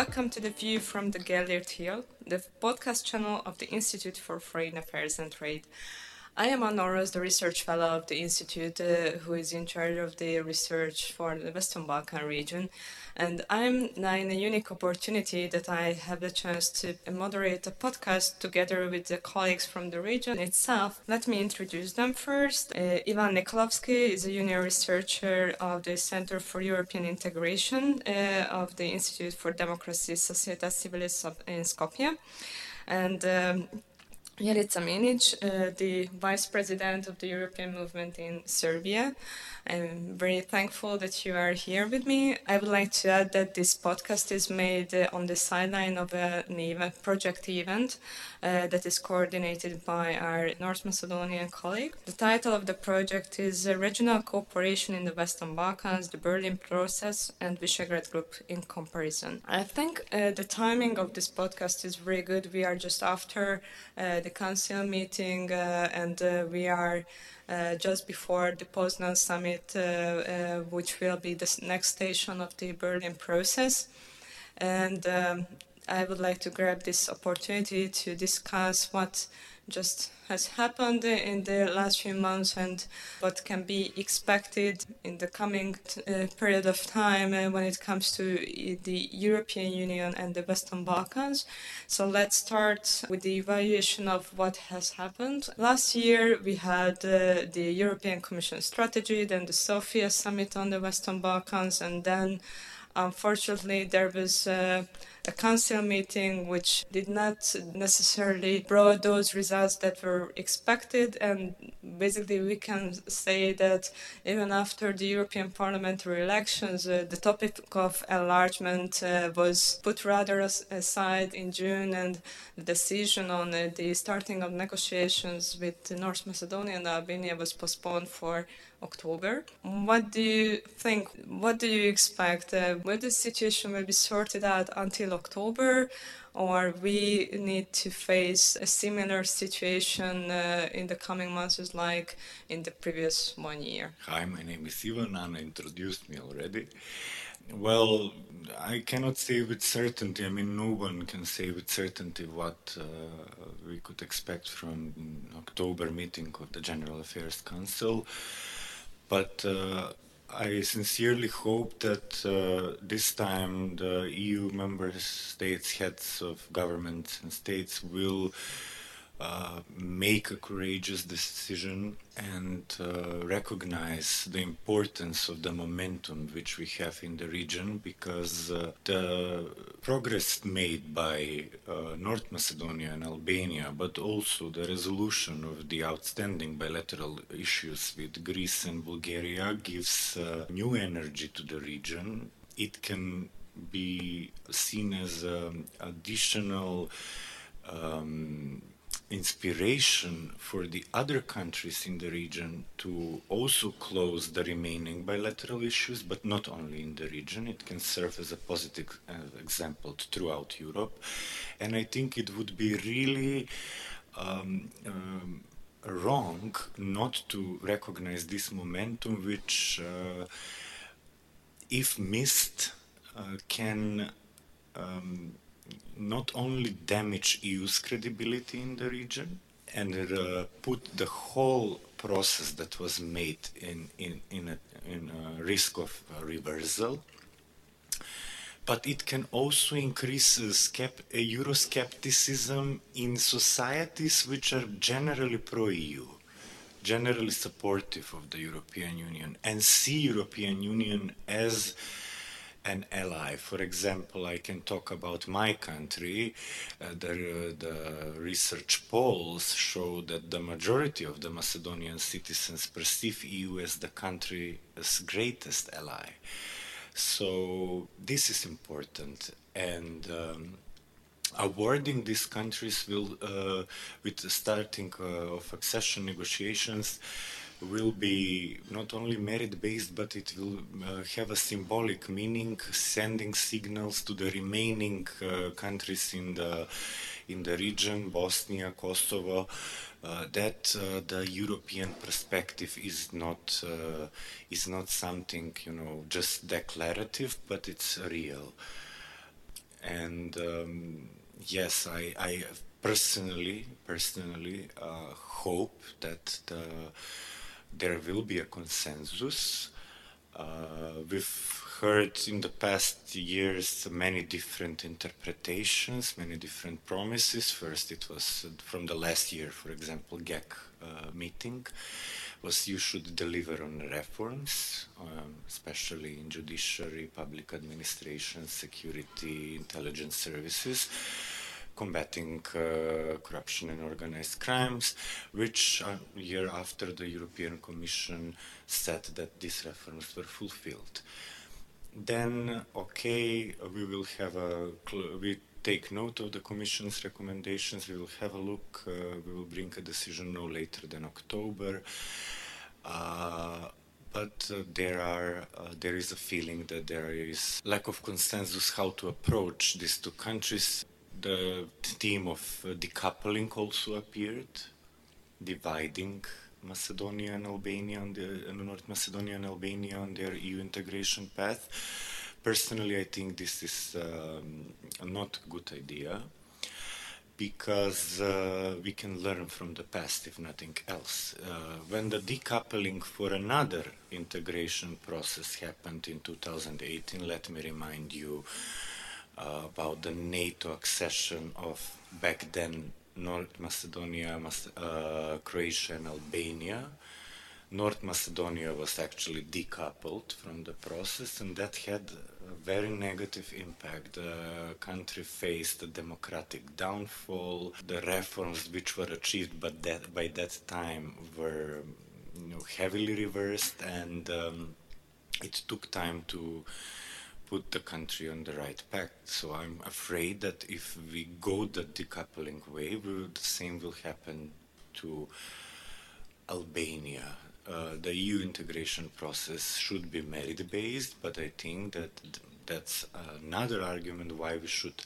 welcome to the View from the Gellert Hill, the podcast channel of the Institute for Foreign Affairs and Trade. I am Anna Orosz, the research fellow of the Institute, uh, who is in charge of the research for the Western Balkan region. And I'm now in a unique opportunity that I have the chance to moderate a podcast together with the colleagues from the region itself. Let me introduce them first. Uh, Ivan Nikolovski is a junior researcher of the Center for European Integration uh, of the Institute for Democracy, Societas Civilis in Skopje. And um, Jelica Minić, uh, the Vice President of the European Movement in Serbia. I'm very thankful that you are here with me. I would like to add that this podcast is made uh, on the sideline of a, an event, project event uh, that is coordinated by our North Macedonian colleague. The title of the project is uh, Regional Cooperation in the Western Balkans, the Berlin Process, and Visegrad Group in comparison. I think uh, the timing of this podcast is very good. We are just after uh, the council meeting uh, and we are uh, just before the Poznan summit, uh, uh, which will be the next station of the Berlin process. And um, I would like to grab this opportunity to discuss what just has happened in the last few months and what can be expected in the coming uh, period of time uh, when it comes to the European Union and the Western Balkans. So let's start with the evaluation of what has happened. Last year we had uh, the European Commission strategy, then the Sofia summit on the Western Balkans, and then unfortunately there was uh, a council meeting which did not necessarily brought those results that were expected and basically we can say that even after the European parliamentary elections uh, the topic of enlargement uh, was put rather as- aside in June and the decision on uh, the starting of negotiations with North Macedonia and Albania was postponed for October. What do you think? What do you expect? Uh, will the situation will be sorted out until October, or we need to face a similar situation uh, in the coming months like in the previous one year? Hi, my name is Ivan. Anna introduced me already. Well, I cannot say with certainty. I mean, no one can say with certainty what uh, we could expect from October meeting of the General Affairs Council. But uh, I sincerely hope that uh, this time the EU member states, heads of governments and states will uh, make a courageous decision and uh, recognize the importance of the momentum which we have in the region because uh, the progress made by uh, North Macedonia and Albania, but also the resolution of the outstanding bilateral issues with Greece and Bulgaria gives uh, new energy to the region. It can be seen as an additional um, inspiration for the other countries in the region to also close the remaining bilateral issues, but not only in the region. It can serve as a positive uh, example throughout Europe. And I think it would be really um, um, wrong not to recognize this momentum, which, uh, if missed, uh, can. Um, not only damage EU's credibility in the region and uh, put the whole process that was made in in in a, in a risk of reversal, but it can also increase uh, skept- uh, Euroscepticism in societies which are generally pro-EU, generally supportive of the European Union, and see European Union as an ally. For example, I can talk about my country. Uh, the, the research polls show that the majority of the Macedonian citizens perceive EU as the country's greatest ally. So this is important, and um, awarding these countries will, uh, with the starting uh, of accession negotiations will be not only merit based, but it will uh, have a symbolic meaning, sending signals to the remaining uh, countries in the in the region, Bosnia, Kosovo, uh, that uh, the European perspective is not uh, is not something you know just declarative, but it's real. and um, yes, I, I personally personally uh, hope that the, there will be a consensus. Uh, we've heard in the past years many different interpretations, many different promises. First, it was from the last year, for example, GAC uh, meeting was you should deliver on reforms, um, especially in judiciary, public administration, security, intelligence services combating uh, corruption and organized crimes, which a year after the European Commission said that these reforms were fulfilled. Then, okay, we will have a, we take note of the Commission's recommendations, we will have a look, uh, we will bring a decision no later than October. Uh, but uh, there are uh, there is a feeling that there is lack of consensus how to approach these two countries the theme of uh, decoupling also appeared, dividing Macedonia and Albania on the uh, North Macedonia and Albania on their EU integration path. Personally, I think this is um, not a good idea because uh, we can learn from the past, if nothing else. Uh, when the decoupling for another integration process happened in 2018, let me remind you uh, about the NATO accession of back then North Macedonia, uh, Croatia, and Albania. North Macedonia was actually decoupled from the process, and that had a very negative impact. The country faced a democratic downfall. The reforms which were achieved but that, by that time were you know, heavily reversed, and um, it took time to put the country on the right path. So I'm afraid that if we go the decoupling way, will, the same will happen to Albania. Uh, the EU integration process should be merit based, but I think that that's another argument why we should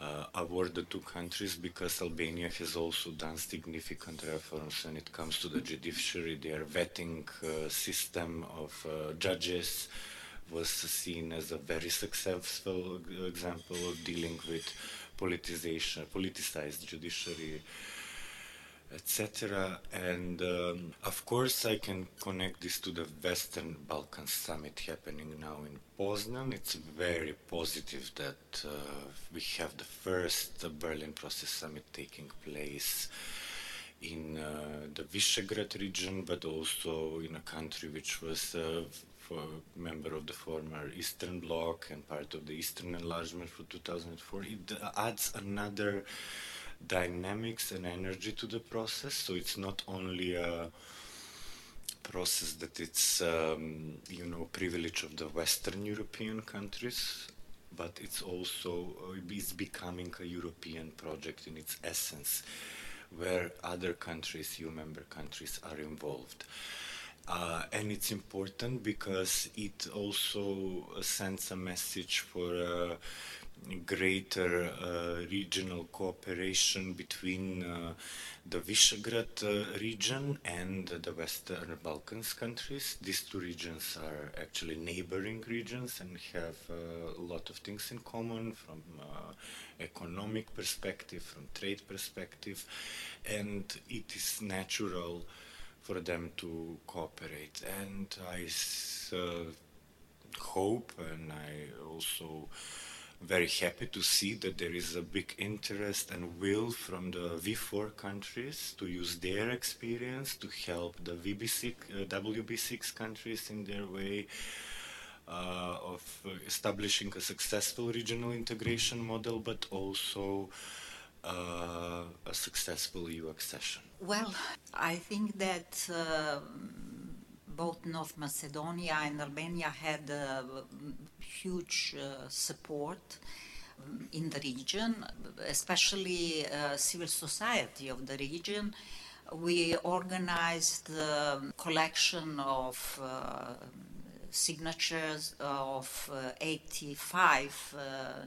uh, award the two countries because Albania has also done significant reforms when it comes to the judiciary, their vetting uh, system of uh, judges was seen as a very successful example of dealing with politicization, politicized judiciary, etc. And um, of course, I can connect this to the Western Balkan Summit happening now in Poznan. It's very positive that uh, we have the first Berlin Process Summit taking place in uh, the Visegrad region, but also in a country which was uh, for member of the former Eastern Bloc and part of the Eastern Enlargement for 2004. It adds another dynamics and energy to the process. So it's not only a process that it's um, you know privilege of the Western European countries, but it's also uh, it's becoming a European project in its essence, where other countries, EU member countries, are involved. Uh, and it's important because it also sends a message for a greater uh, regional cooperation between uh, the Visegrad uh, region and the Western Balkans countries. These two regions are actually neighboring regions and have uh, a lot of things in common from uh, economic perspective, from trade perspective, and it is natural for them to cooperate. And I uh, hope and I also very happy to see that there is a big interest and will from the V4 countries to use their experience to help the VB6, uh, WB6 countries in their way uh, of establishing a successful regional integration model, but also uh, a successful EU accession? Well, I think that uh, both North Macedonia and Albania had uh, huge uh, support um, in the region, especially uh, civil society of the region. We organized the collection of uh, signatures of uh, 85 uh,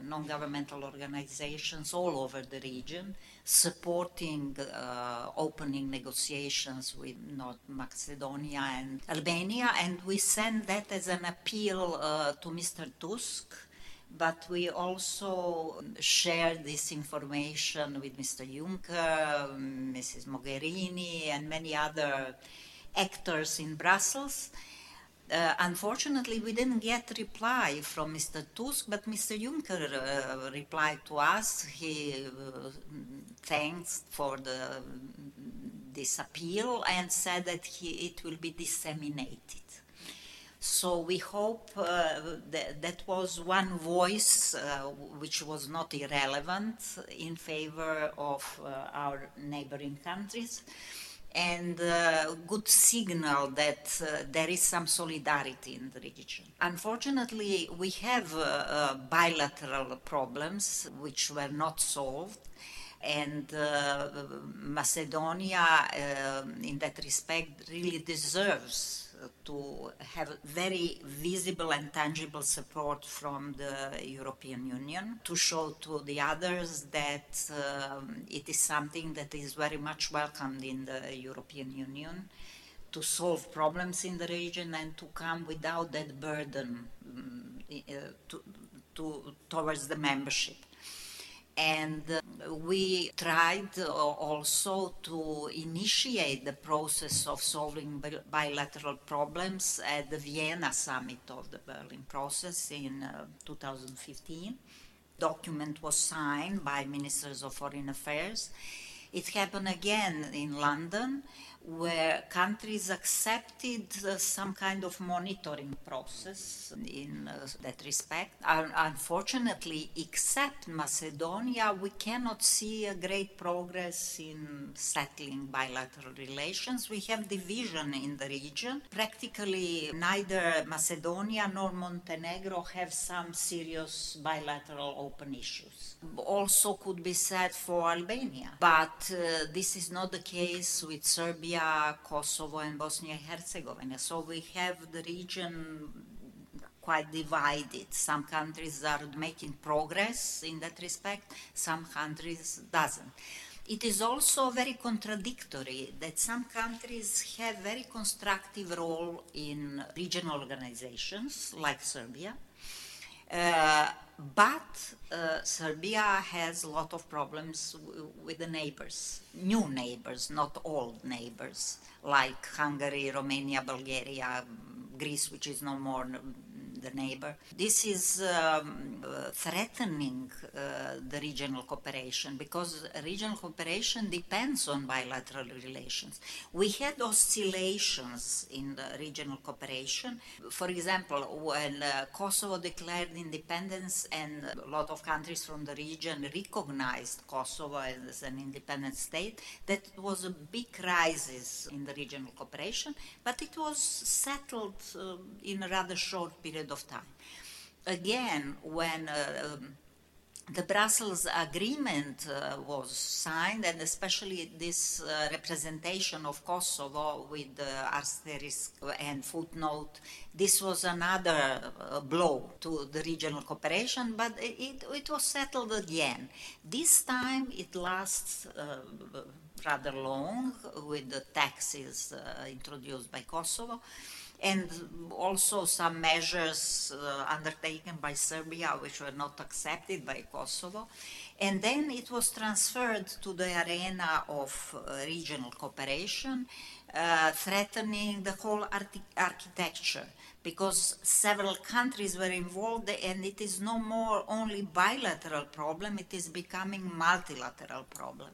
non-governmental organizations all over the region supporting uh, opening negotiations with North Macedonia and Albania and we send that as an appeal uh, to Mr. Tusk but we also shared this information with Mr. Juncker, Mrs. Mogherini, and many other actors in Brussels. Uh, unfortunately, we didn't get reply from Mr. Tusk, but Mr. Juncker uh, replied to us. He uh, thanks for the, this appeal and said that he, it will be disseminated. So we hope uh, that that was one voice uh, which was not irrelevant in favor of uh, our neighboring countries and a good signal that uh, there is some solidarity in the region. Unfortunately, we have uh, uh, bilateral problems which were not solved and uh, Macedonia, uh, in that respect, really deserves to have very visible and tangible support from the European Union to show to the others that um, it is something that is very much welcomed in the European Union to solve problems in the region and to come without that burden um, to, to, towards the membership. And uh, we tried also to initiate the process of solving bilateral problems at the Vienna summit of the Berlin process in uh, 2015. Document was signed by ministers of foreign affairs. It happened again in London where countries accepted uh, some kind of monitoring process in uh, that respect. unfortunately, except Macedonia, we cannot see a great progress in settling bilateral relations. We have division in the region. Practically, neither Macedonia nor Montenegro have some serious bilateral open issues. Also, could be said for Albania, but uh, this is not the case with Serbia Serbia, Kosovo, and Bosnia Herzegovina. So we have the region quite divided. Some countries are making progress in that respect, some countries doesn't. It is also very contradictory that some countries have very constructive role in regional organizations like Serbia, uh, but uh, Serbia has a lot of problems with the neighbors, new neighbors, not old neighbors, like Hungary, Romania, Bulgaria, Greece, which is no more the neighbor. This is um, threatening uh, the regional cooperation because regional cooperation depends on bilateral relations. We had oscillations in the regional cooperation. For example, when uh, Kosovo declared independence and a lot of countries from the region recognized Kosovo as an independent state, that was a big crisis in the regional cooperation, but it was settled uh, in a rather short period of time. Again, when uh, um, the Brussels agreement uh, was signed, and especially this uh, representation of Kosovo with the asterisk and footnote, this was another uh, blow to the regional cooperation, but it, it, was settled again. This time it lasts uh, rather long with the taxes uh, introduced by Kosovo and also some measures uh, undertaken by Serbia which were not accepted by Kosovo. And then it was transferred to the arena of uh, regional cooperation, uh, threatening the whole architecture because several countries were involved and it is no more only bilateral problem, it is becoming multilateral problem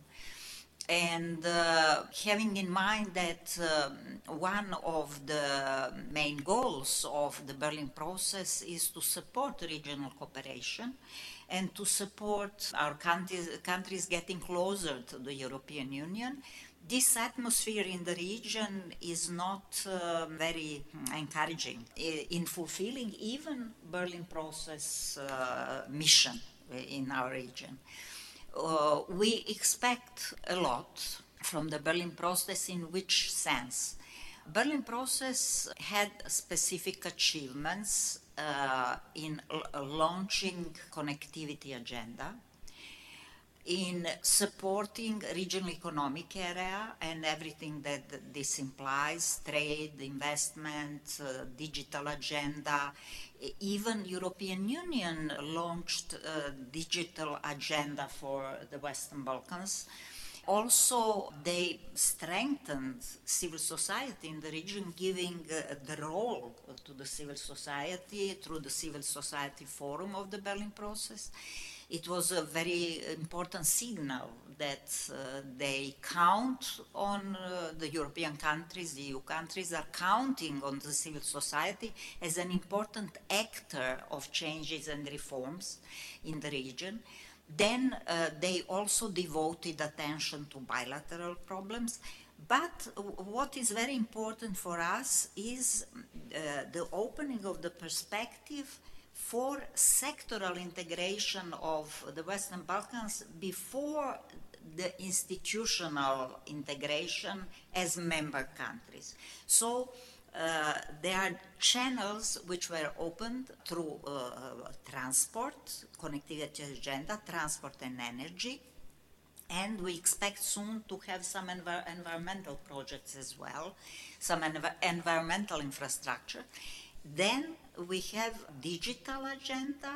and uh, having in mind that um, one of the main goals of the Berlin process is to support regional cooperation and to support our countries, countries getting closer to the European Union, this atmosphere in the region is not uh, very encouraging in fulfilling even Berlin process uh, mission in our region uh, we expect a lot from the Berlin process in which sense? Berlin process had specific achievements uh, in l- launching connectivity agenda. In supporting regional economic area and everything that this implies, trade, investment, uh, digital agenda. Even European Union launched a digital agenda for the Western Balkans also they strengthened civil society in the region, giving uh, the role to the civil society through the Civil Society Forum of the Berlin process. It was a very important signal that uh, they count on uh, the European countries, the EU countries are counting on the civil society as an important actor of changes and reforms in the region. Then uh, they also devoted attention to bilateral problems. But what is very important for us is uh, the opening of the perspective for sectoral integration of the Western Balkans before the institutional integration as member countries. So uh, there are channels which were opened through uh, transport, connectivity agenda, transport and energy, and we expect soon to have some env environmental projects as well, some env environmental infrastructure. Then we have digital agenda,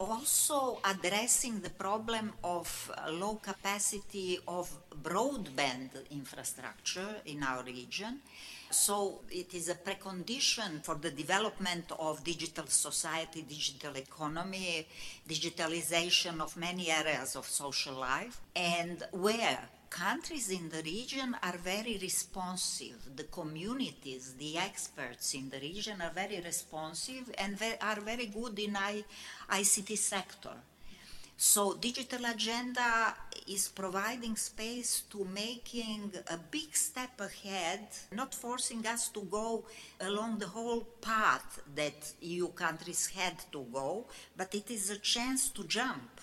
also addressing the problem of uh, low capacity of broadband infrastructure in our region. So it is a precondition for the development of digital society, digital economy, digitalization of many areas of social life, and where countries in the region are very responsive. The communities, the experts in the region are very responsive and they are very good in I, ICT sector. So digital agenda is providing space to making a big step ahead, not forcing us to go along the whole path that EU countries had to go, but it is a chance to jump,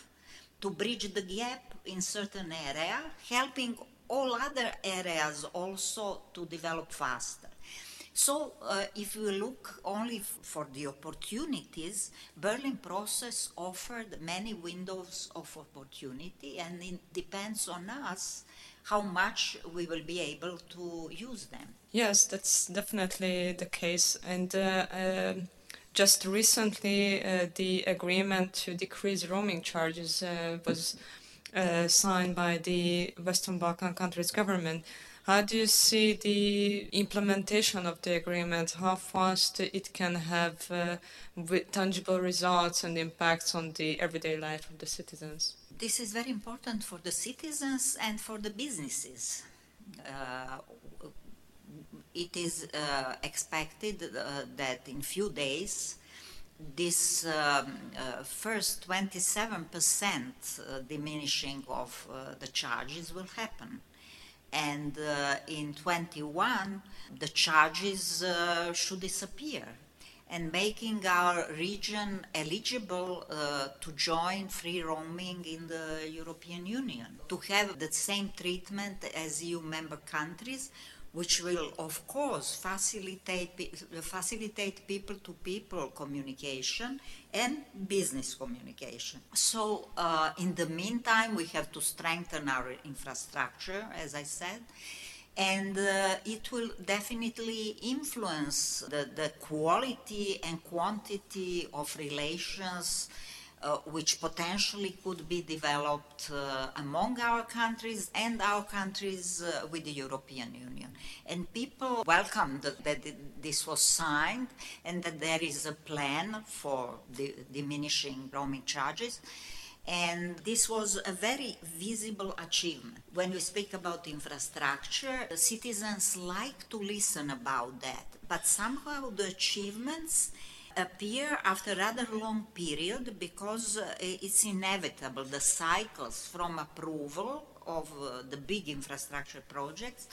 to bridge the gap in certain area, helping all other areas also to develop faster. So uh, if we look only for the opportunities, Berlin process offered many windows of opportunity and it depends on us how much we will be able to use them. Yes, that's definitely the case. And uh, uh, just recently, uh, the agreement to decrease roaming charges uh, was uh, signed by the Western Balkan countries' government. How do you see the implementation of the agreement? How fast it can have uh, tangible results and impacts on the everyday life of the citizens? This is very important for the citizens and for the businesses. It is uh, expected uh, that in few days this um, uh, first 27% uh, diminishing of uh, the charges will happen. And uh, in 21 the charges should disappear. And making our region eligible uh, to join free roaming in the European Union, to have the same treatment as EU member countries which will of course facilitate, facilitate people-to-people communication and business communication. So uh, in the meantime, we have to strengthen our infrastructure, as I said, and uh, it will definitely influence the, the quality and quantity of relations uh, which potentially could be developed uh, among our countries and our countries uh, with the European Union. And people welcomed that, this was signed and that there is a plan for the diminishing roaming charges. And this was a very visible achievement. When we speak about infrastructure, citizens like to listen about that. But somehow the achievements appear after a rather long period because uh, it's inevitable the cycles from approval of uh, the big infrastructure projects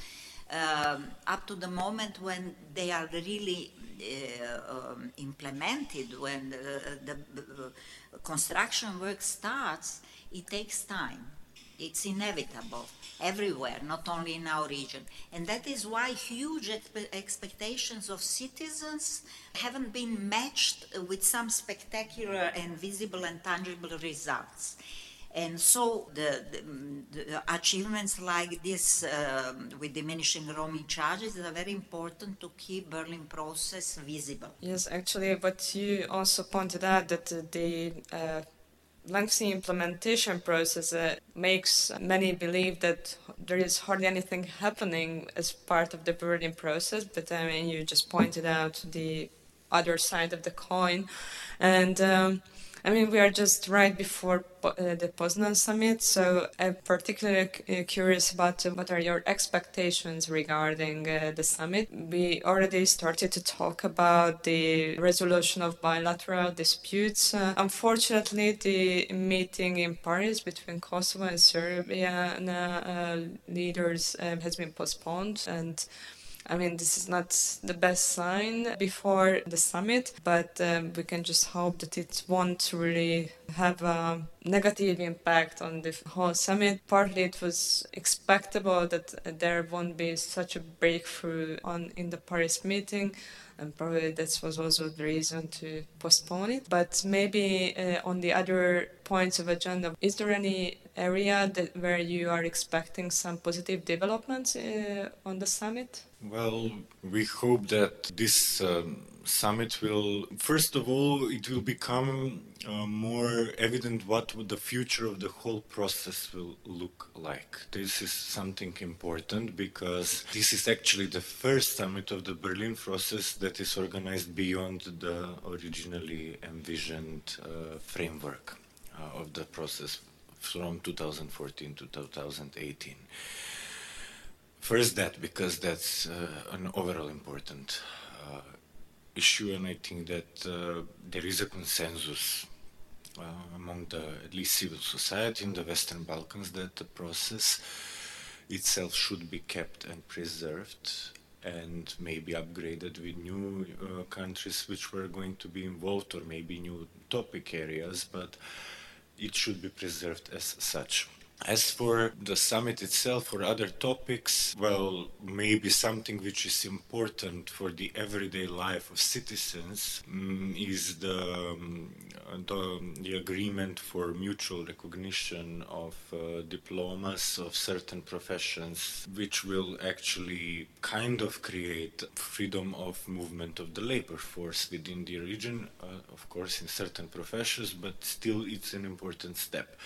um, up to the moment when they are really uh, um, implemented, when the, the, the construction work starts, it takes time. It's inevitable everywhere, not only in our region. And that is why huge expectations of citizens haven't been matched with some spectacular and visible and tangible results. And so the, the, the achievements like this uh, with diminishing roaming charges are very important to keep Berlin process visible. Yes, actually, but you also pointed out that the uh, lengthy implementation process uh, makes many believe that there is hardly anything happening as part of the Berlin process. But I mean, you just pointed out the other side of the coin, and. Um, I mean, we are just right before uh, the Poznan summit, so I'm particularly uh, curious about uh, what are your expectations regarding uh, the summit. We already started to talk about the resolution of bilateral disputes. Uh, unfortunately, the meeting in Paris between Kosovo and Serbia uh, leaders has been postponed, and I mean, this is not the best sign before the summit, but um, we can just hope that it won't really have a negative impact on the whole summit. Partly it was expectable that there won't be such a breakthrough on in the Paris meeting and probably that was also the reason to postpone it. But maybe uh, on the other points of agenda, is there any area that where you are expecting some positive developments uh, on the summit? Well, we hope that this um, summit will, first of all, it will become uh, more evident what the future of the whole process will look like. This is something important because this is actually the first summit of the Berlin process that is organized beyond the originally envisioned uh, framework uh, of the process from 2014 to 2018. First, that because that's uh, an overall important uh, issue, and I think that uh, there is a consensus uh, among the at least civil society in the Western Balkans that the process itself should be kept and preserved and maybe upgraded with new uh, countries which were going to be involved or maybe new topic areas, but it should be preserved as such. As for the summit itself or other topics, well, maybe something which is important for the everyday life of citizens um, is the, um, the, the, agreement for mutual recognition of uh, diplomas of certain professions, which will actually kind of create freedom of movement of the labor force within the region, uh, of course, in certain professions, but still it's an important step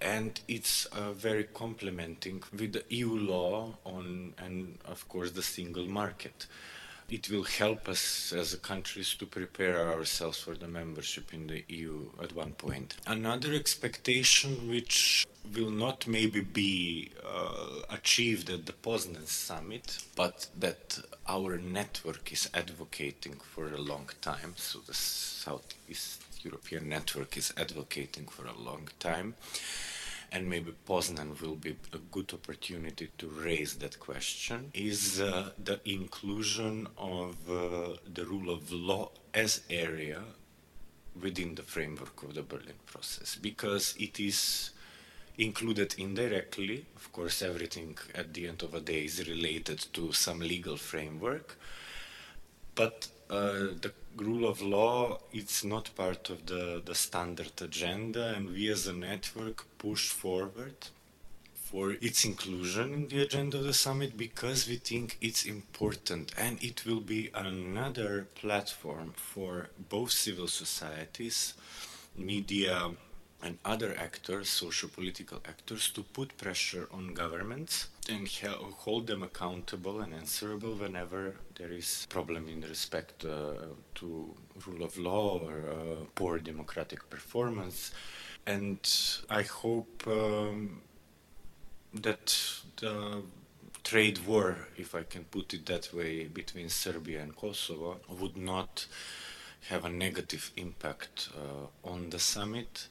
and it's uh, very complementing with the EU law on, and of course, the single market. It will help us as countries to prepare ourselves for the membership in the EU at one point. Another expectation, which will not maybe be uh, achieved at the Poznan summit, but that our network is advocating for a long time. So the Southeast European network is advocating for a long time and maybe Poznan will be a good opportunity to raise that question, is uh, the inclusion of uh, the rule of law as area within the framework of the Berlin process, because it is included indirectly. Of course, everything at the end of the day is related to some legal framework, but uh, the rule of law it's not part of the, the standard agenda and we as a network push forward for its inclusion in the agenda of the summit because we think it's important and it will be another platform for both civil societies, media, and other actors, socio-political actors, to put pressure on governments and hold them accountable and answerable whenever there is problem in respect uh, to rule of law or uh, poor democratic performance. And I hope um, that the trade war, if I can put it that way, between Serbia and Kosovo would not have a negative impact uh, on the summit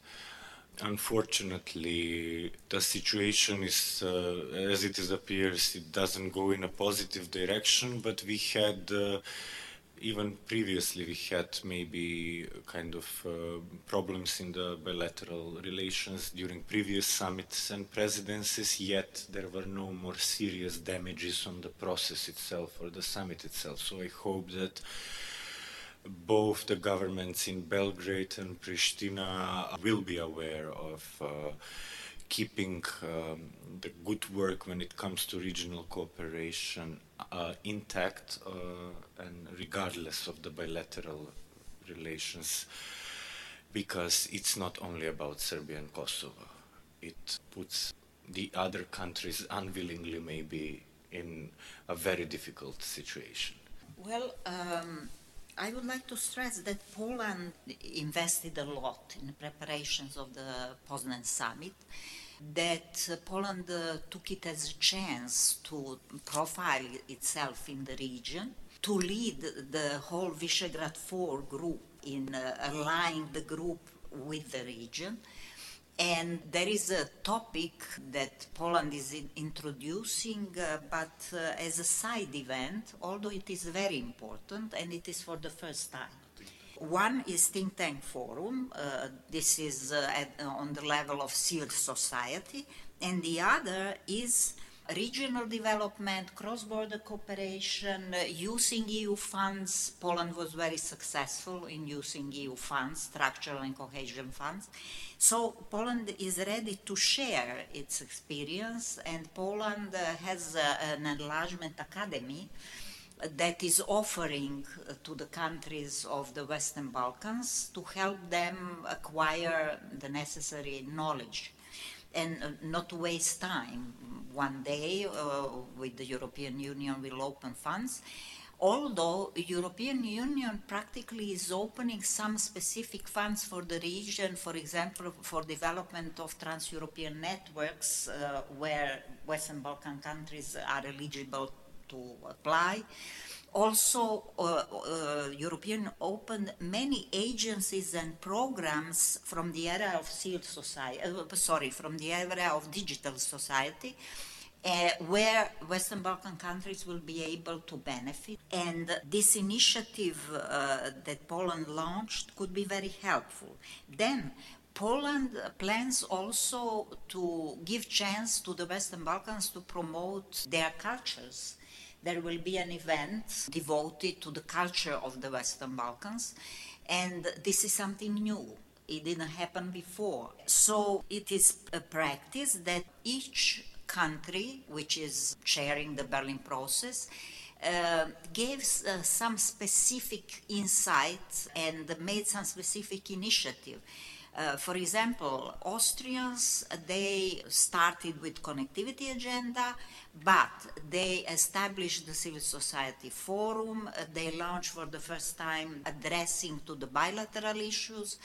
unfortunately, the situation is, uh, as it is appears, it doesn't go in a positive direction. But we had, uh, even previously, we had maybe kind of uh, problems in the bilateral relations during previous summits and presidencies. Yet there were no more serious damages on the process itself or the summit itself. So I hope that both the governments in Belgrade and Pristina will be aware of uh, keeping um, the good work when it comes to regional cooperation uh, intact uh, and regardless of the bilateral relations because it's not only about Serbia and Kosovo. It puts the other countries unwillingly maybe in a very difficult situation. Well, um, I would like to stress that Poland invested a lot in the preparations of the Poznan summit, that Poland uh, took it as a chance to profile itself in the region, to lead the whole Visegrad 4 group in uh, aligning the group with the region. And there is a topic that Poland is in introducing, uh, but uh, as a side event, although it is very important and it is for the first time. One is Think Tank Forum. Uh, this is uh, at, on the level of civil society, and the other is regional development, cross-border cooperation, using EU funds. Poland was very successful in using EU funds, structural and cohesion funds. So Poland is ready to share its experience, and Poland uh, has uh, an enlargement academy that is offering to the countries of the Western Balkans to help them acquire the necessary knowledge and uh, not waste time. One day uh, with the European Union will open funds. Although European Union practically is opening some specific funds for the region, for example, for development of trans-European networks uh, where Western Balkan countries are eligible to apply also uh, uh, European opened many agencies and programs from the era of civil society, uh, sorry, from the era of digital society, uh, where Western Balkan countries will be able to benefit. And this initiative uh, that Poland launched could be very helpful. Then Poland plans also to give chance to the Western Balkans to promote their cultures there will be an event devoted to the culture of the Western Balkans, and this is something new. It didn't happen before. So it is a practice that each country, which is chairing the Berlin process, uh, gives uh, some specific insights and made some specific initiative. Uh, for example, Austrians, they started with connectivity agenda, but they established the civil society forum. They launched for the first time addressing to the bilateral issues.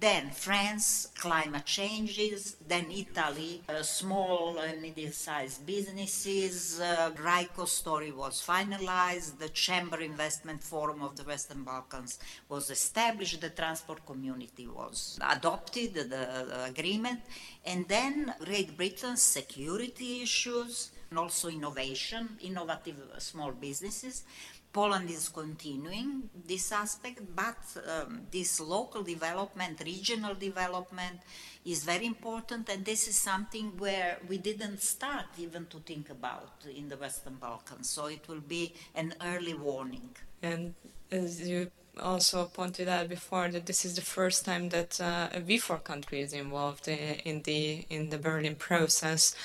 Then France, climate changes. Then Italy, uh, small and medium-sized businesses. Uh, RICO story was finalized. The Chamber Investment Forum of the Western Balkans was established. The transport community was adopted, the, the agreement. And then Great Britain's security issues and also innovation, innovative small businesses. Poland is continuing this aspect, but um, this local development, regional development is very important, and this is something where we didn't start even to think about in the Western Balkans. So it will be an early warning. And as you also pointed out before, that this is the first time that uh, a V4 country is involved in, in the in the Berlin process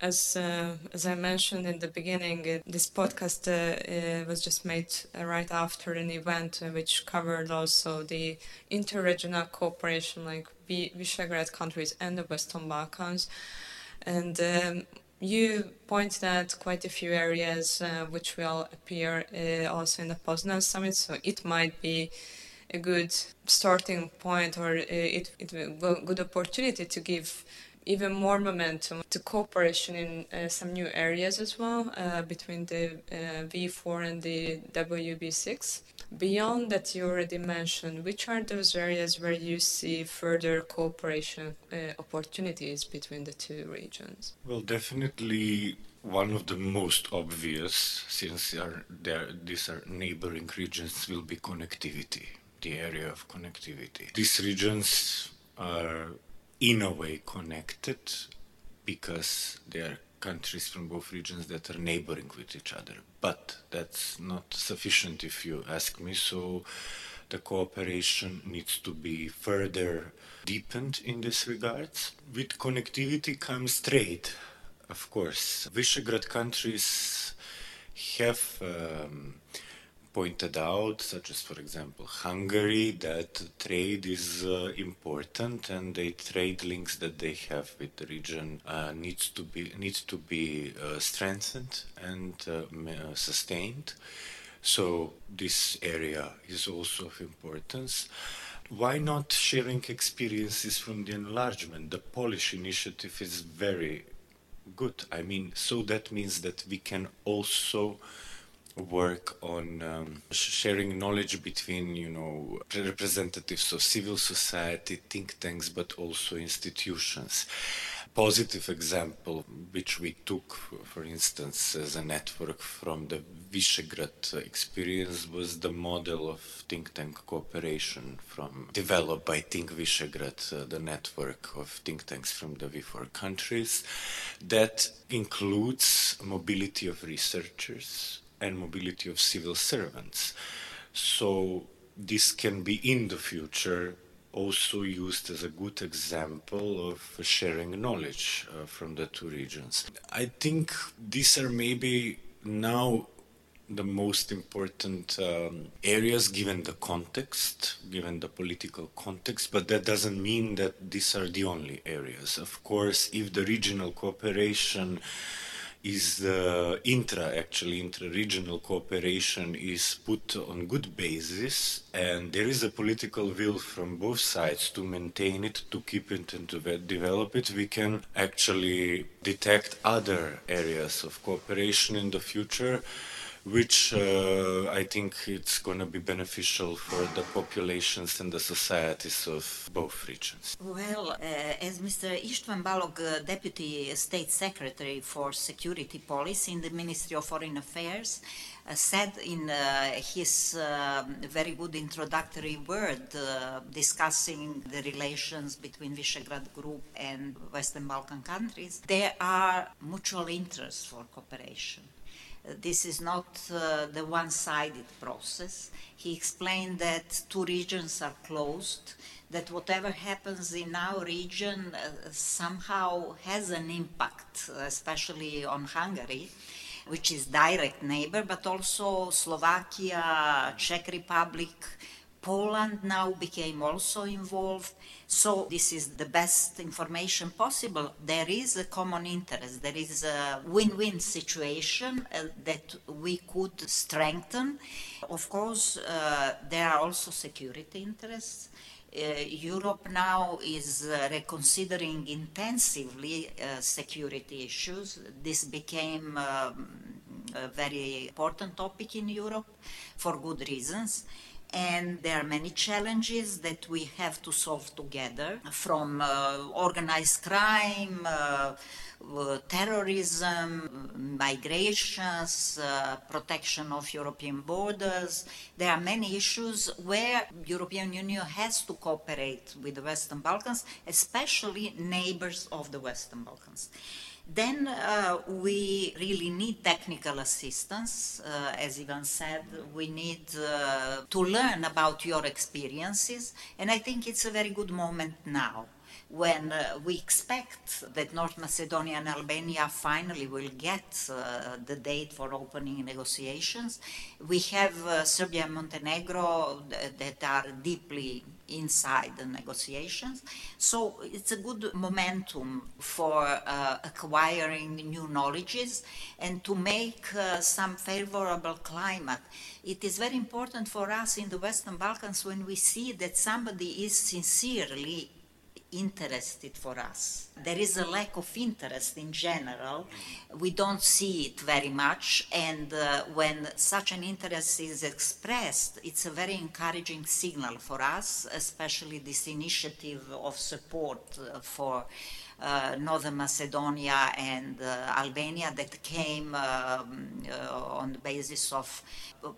as uh, as I mentioned in the beginning, uh, this podcast uh, uh was just made uh, right after an event uh, which covered also the interregional cooperation, like Visegrad countries and the Western Balkans, and. Um, you pointed out quite a few areas which will appear also in the Poznan summit, so it might be a good starting point or it, it a good opportunity to give even more momentum to cooperation in uh, some new areas as well uh, between the uh, V4 and the WB6. Beyond that, you already mentioned, which are those areas where you see further cooperation uh, opportunities between the two regions? Well, definitely one of the most obvious, since these are neighboring regions, will be connectivity, the area of connectivity. These regions are in a way connected because they are countries from both regions that are neighboring with each other. But that's not sufficient if you ask me. So the cooperation needs to be further deepened in this regards. With connectivity comes trade, of course. Visegrad countries have um, pointed out, such as, for example, Hungary, that trade is uh, important and the trade links that they have with the region uh, needs to be needs to be uh, strengthened and uh, uh, sustained. So this area is also of importance. Why not sharing experiences from the enlargement? The Polish initiative is very good. I mean, so that means that we can also work on um, sharing knowledge between you know representatives of civil society think tanks but also institutions. Positive example which we took for instance as a network from the Visegrad experience was the model of think tank cooperation from developed by Think Visegrad uh, the network of think tanks from the V4 countries that includes mobility of researchers and mobility of civil servants. So this can be in the future also used as a good example of sharing knowledge uh, from the two regions. I think these are maybe now the most important um, areas given the context, given the political context, but that doesn't mean that these are the only areas. Of course, if the regional cooperation is the intra actually intra-regional cooperation is put on good basis and there is a political will from both sides to maintain it to keep it and to develop it. We can actually detect other areas of cooperation in the future which uh, I think it's going to be beneficial for the populations and the societies of both regions. Well, uh, as Mr. Istvan Balog, uh, Deputy State Secretary for Security Policy in the Ministry of Foreign Affairs, uh, said in uh, his um, very good introductory word uh, discussing the relations between Visegrad Group and Western Balkan countries, there are mutual interests for cooperation this is not uh, the one-sided process. He explained that two regions are closed, that whatever happens in our region uh, somehow has an impact, especially on Hungary, which is direct neighbor, but also Slovakia, Czech Republic, Poland now became also involved. So this is the best information possible. There is a common interest. There is a win-win situation uh, that we could strengthen. Of course, uh, there are also security interests. Uh, Europe now is uh, reconsidering intensively uh, security issues. This became um, a very important topic in Europe for good reasons and there are many challenges that we have to solve together from uh, organized crime, uh, uh, terrorism, migrations, uh, protection of European borders. There are many issues where European Union has to cooperate with the Western Balkans, especially neighbors of the Western Balkans. Then uh, we really need technical assistance. Uh, as Ivan said, we need uh, to learn about your experiences, and I think it's a very good moment now when uh, we expect that North Macedonia and Albania finally will get uh, the date for opening negotiations. We have uh, Serbia and Montenegro that are deeply inside the negotiations. So it's a good momentum for uh, acquiring new knowledges and to make uh, some favorable climate. It is very important for us in the Western Balkans when we see that somebody is sincerely interested for us. There is a lack of interest in general. We don't see it very much, and uh, when such an interest is expressed, it's a very encouraging signal for us, especially this initiative of support uh, for Northern Macedonia and uh, Albania that came um, uh, on the basis of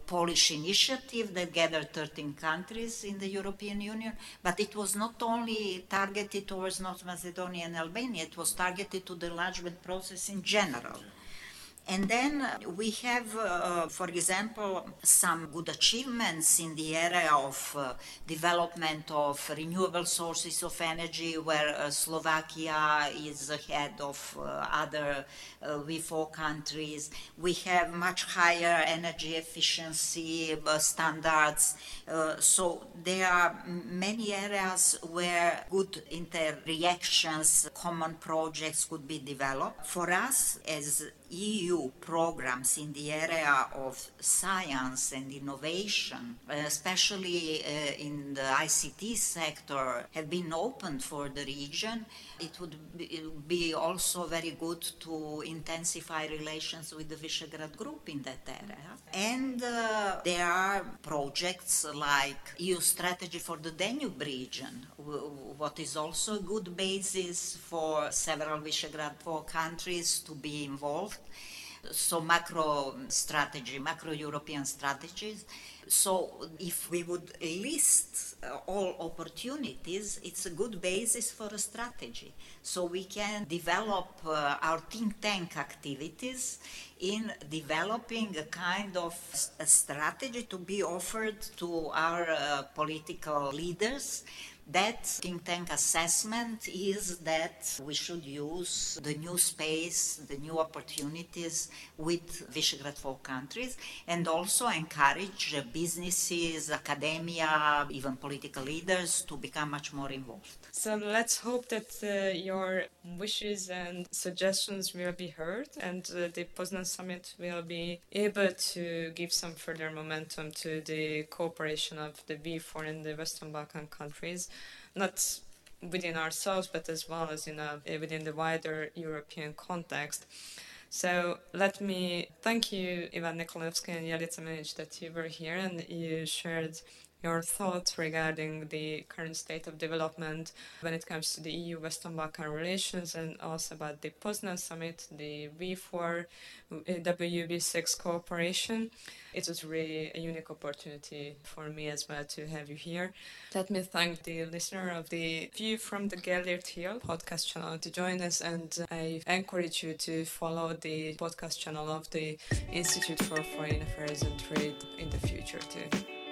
Polish initiative that gathered 13 countries in the European Union. But it was not only targeted towards North Macedonia and Albania, it was targeted to the enlargement process in general. And then we have, uh, for example, some good achievements in the area of uh, development of renewable sources of energy, where uh, Slovakia is ahead of uh, other uh, V4 countries. We have much higher energy efficiency uh, standards. so there are many areas where good interreactions, common projects could be developed. For us as EU programs in the area of science and innovation, especially uh, in the ICT sector, have been opened for the region. It would be, also very good to intensify relations with the Visegrad Group in that area. And uh, there are projects like EU strategy for the Danube region, what is also a good basis for several Visegrad 4 countries to be involved so macro strategy, macro European strategies. So if we would list uh, all opportunities, it's a good basis for a strategy. So we can develop uh, our think tank activities in developing a kind of a strategy to be offered to our uh, political leaders that think tank assessment is that we should use the new space, the new opportunities with Visegrad 4 countries and also encourage businesses, academia, even political leaders to become much more involved. So let's hope that uh, your wishes and suggestions will be heard and uh, the Poznan summit will be able to give some further momentum to the cooperation of the V4 and the Western Balkan countries not within ourselves, but as well as in a, within the wider European context. So let me thank you, Ivan Nikolovski and Jelica Minić, that you were here and you shared your thoughts regarding the current state of development when it comes to the EU Western Balkan relations and also about the Poznan summit, the V4 WB6 cooperation. It was really a unique opportunity for me as well to have you here. Let me thank the listener of the View from the Gellért Hill podcast channel to join us, and I encourage you to follow the podcast channel of the Institute for Foreign Affairs and Trade in the future too.